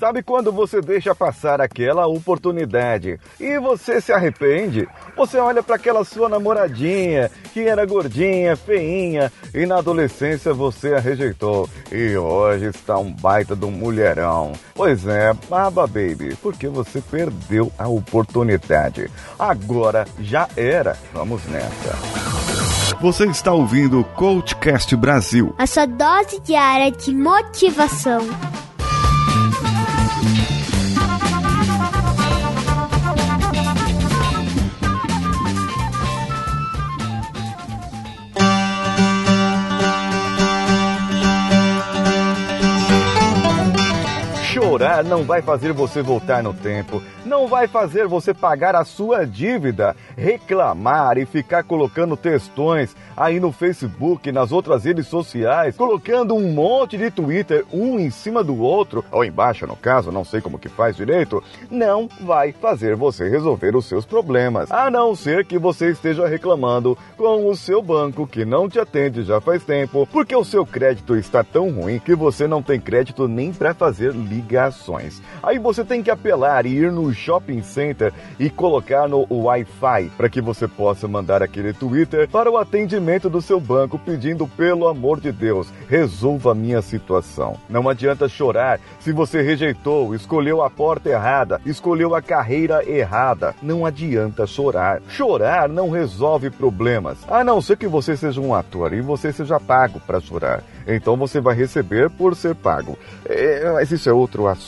Sabe quando você deixa passar aquela oportunidade e você se arrepende? Você olha para aquela sua namoradinha que era gordinha, feinha e na adolescência você a rejeitou e hoje está um baita de um mulherão. Pois é, baba baby, porque você perdeu a oportunidade. Agora já era. Vamos nessa. Você está ouvindo o Coachcast Brasil. A sua dose diária de motivação. Thank you. Não vai fazer você voltar no tempo, não vai fazer você pagar a sua dívida, reclamar e ficar colocando textões aí no Facebook, nas outras redes sociais, colocando um monte de Twitter um em cima do outro, ou embaixo no caso, não sei como que faz direito, não vai fazer você resolver os seus problemas, a não ser que você esteja reclamando com o seu banco que não te atende já faz tempo, porque o seu crédito está tão ruim que você não tem crédito nem para fazer Aí você tem que apelar e ir no shopping center e colocar no Wi-Fi para que você possa mandar aquele Twitter para o atendimento do seu banco pedindo pelo amor de Deus, resolva a minha situação. Não adianta chorar se você rejeitou, escolheu a porta errada, escolheu a carreira errada. Não adianta chorar. Chorar não resolve problemas, a não ser que você seja um ator e você seja pago para chorar. Então você vai receber por ser pago. É, mas isso é outro assunto.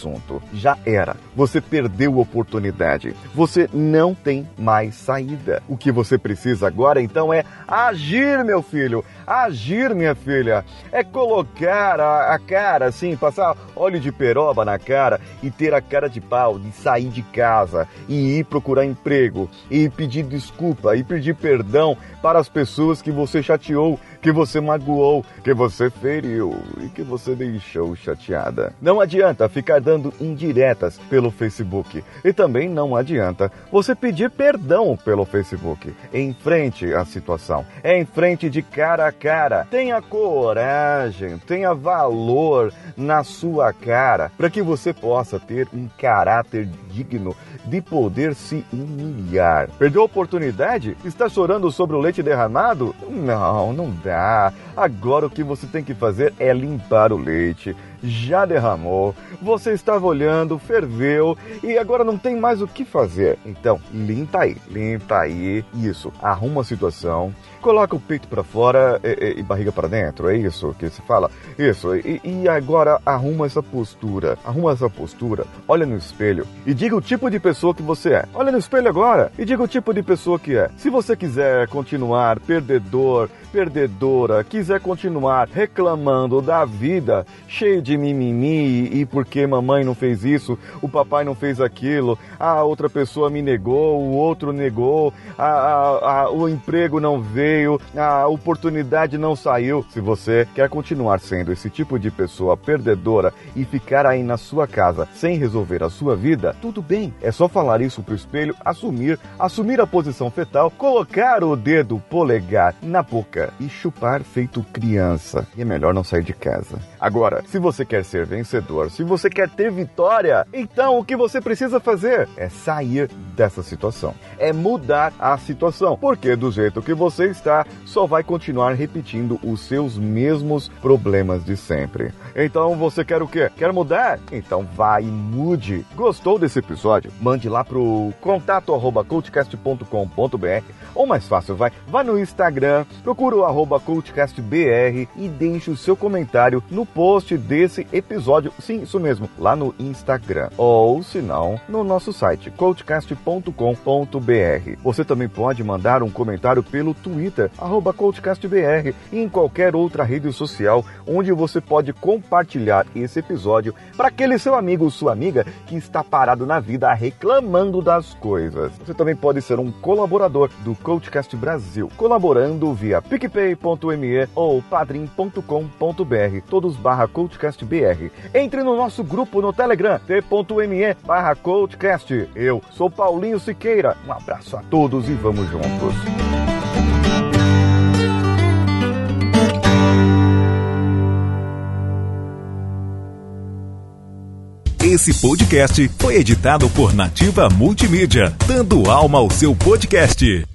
Já era. Você perdeu a oportunidade. Você não tem mais saída. O que você precisa agora então é agir, meu filho. Agir, minha filha. É colocar a, a cara assim, passar óleo de peroba na cara e ter a cara de pau de sair de casa e ir procurar emprego e pedir desculpa e pedir perdão para as pessoas que você chateou que você magoou, que você feriu e que você deixou chateada. Não adianta ficar dando indiretas pelo Facebook e também não adianta você pedir perdão pelo Facebook. Enfrente a situação, é em frente de cara a cara. Tenha coragem, tenha valor na sua cara para que você possa ter um caráter digno de poder se humilhar. Perdeu a oportunidade? Está chorando sobre o leite derramado? Não, não dá. Agora o que você tem que fazer é limpar o leite. Já derramou, você estava olhando, ferveu e agora não tem mais o que fazer. Então, limpa aí, limpa aí. Isso, arruma a situação, coloca o peito para fora e, e, barriga para dentro, é isso que se fala? Isso, e, e agora arruma essa postura, arruma essa postura, olha no espelho e diga o tipo de pessoa que você é. Olha no espelho agora e diga o tipo de pessoa que é. Se você quiser continuar perdedor, perdedora, quiser continuar reclamando da vida, cheio de mimimi e porque mamãe não fez isso, o papai não fez aquilo, a outra pessoa me negou, o outro negou, a, a, a, o emprego não veio, a oportunidade não saiu. Se você quer continuar sendo esse tipo de pessoa perdedora e ficar aí na sua casa sem resolver a sua vida, tudo bem. É só falar isso pro espelho, assumir, assumir a posição fetal, colocar o dedo polegar na boca e chupar feito criança. E é melhor não sair de casa. Agora, se você quer ser vencedor, se você quer ter vitória, então o que você precisa fazer é sair dessa situação. É mudar a situação. Porque do jeito que você está, só vai continuar repetindo os seus mesmos problemas de sempre. Então você quer o quê? Quer mudar? Então vai e mude. Gostou desse episódio? Mande lá pro contato arroba coachcast.com.br ou mais fácil, vai, vai no Instagram, procura o arroba coachcastbr e deixe o seu comentário no post desse episódio. Sim, isso mesmo, lá no Instagram. Ou se não, no nosso site coachcast.com.br. Você também pode mandar um comentário pelo Twitter, coachcastbr e em qualquer outra rede social onde você pode compartilhar esse episódio para aquele seu amigo ou sua amiga que está parado na vida reclamando das coisas. Você também pode ser um colaborador do Coachcast Brasil, colaborando via picpay.me ou padrim.com.br, todos barra CoachCastBR. Entre no nosso grupo no Telegram, t.me barra CoachCast. Eu sou Paulinho Siqueira. Um abraço a todos e vamos juntos. Esse podcast foi editado por Nativa Multimídia, dando alma ao seu podcast.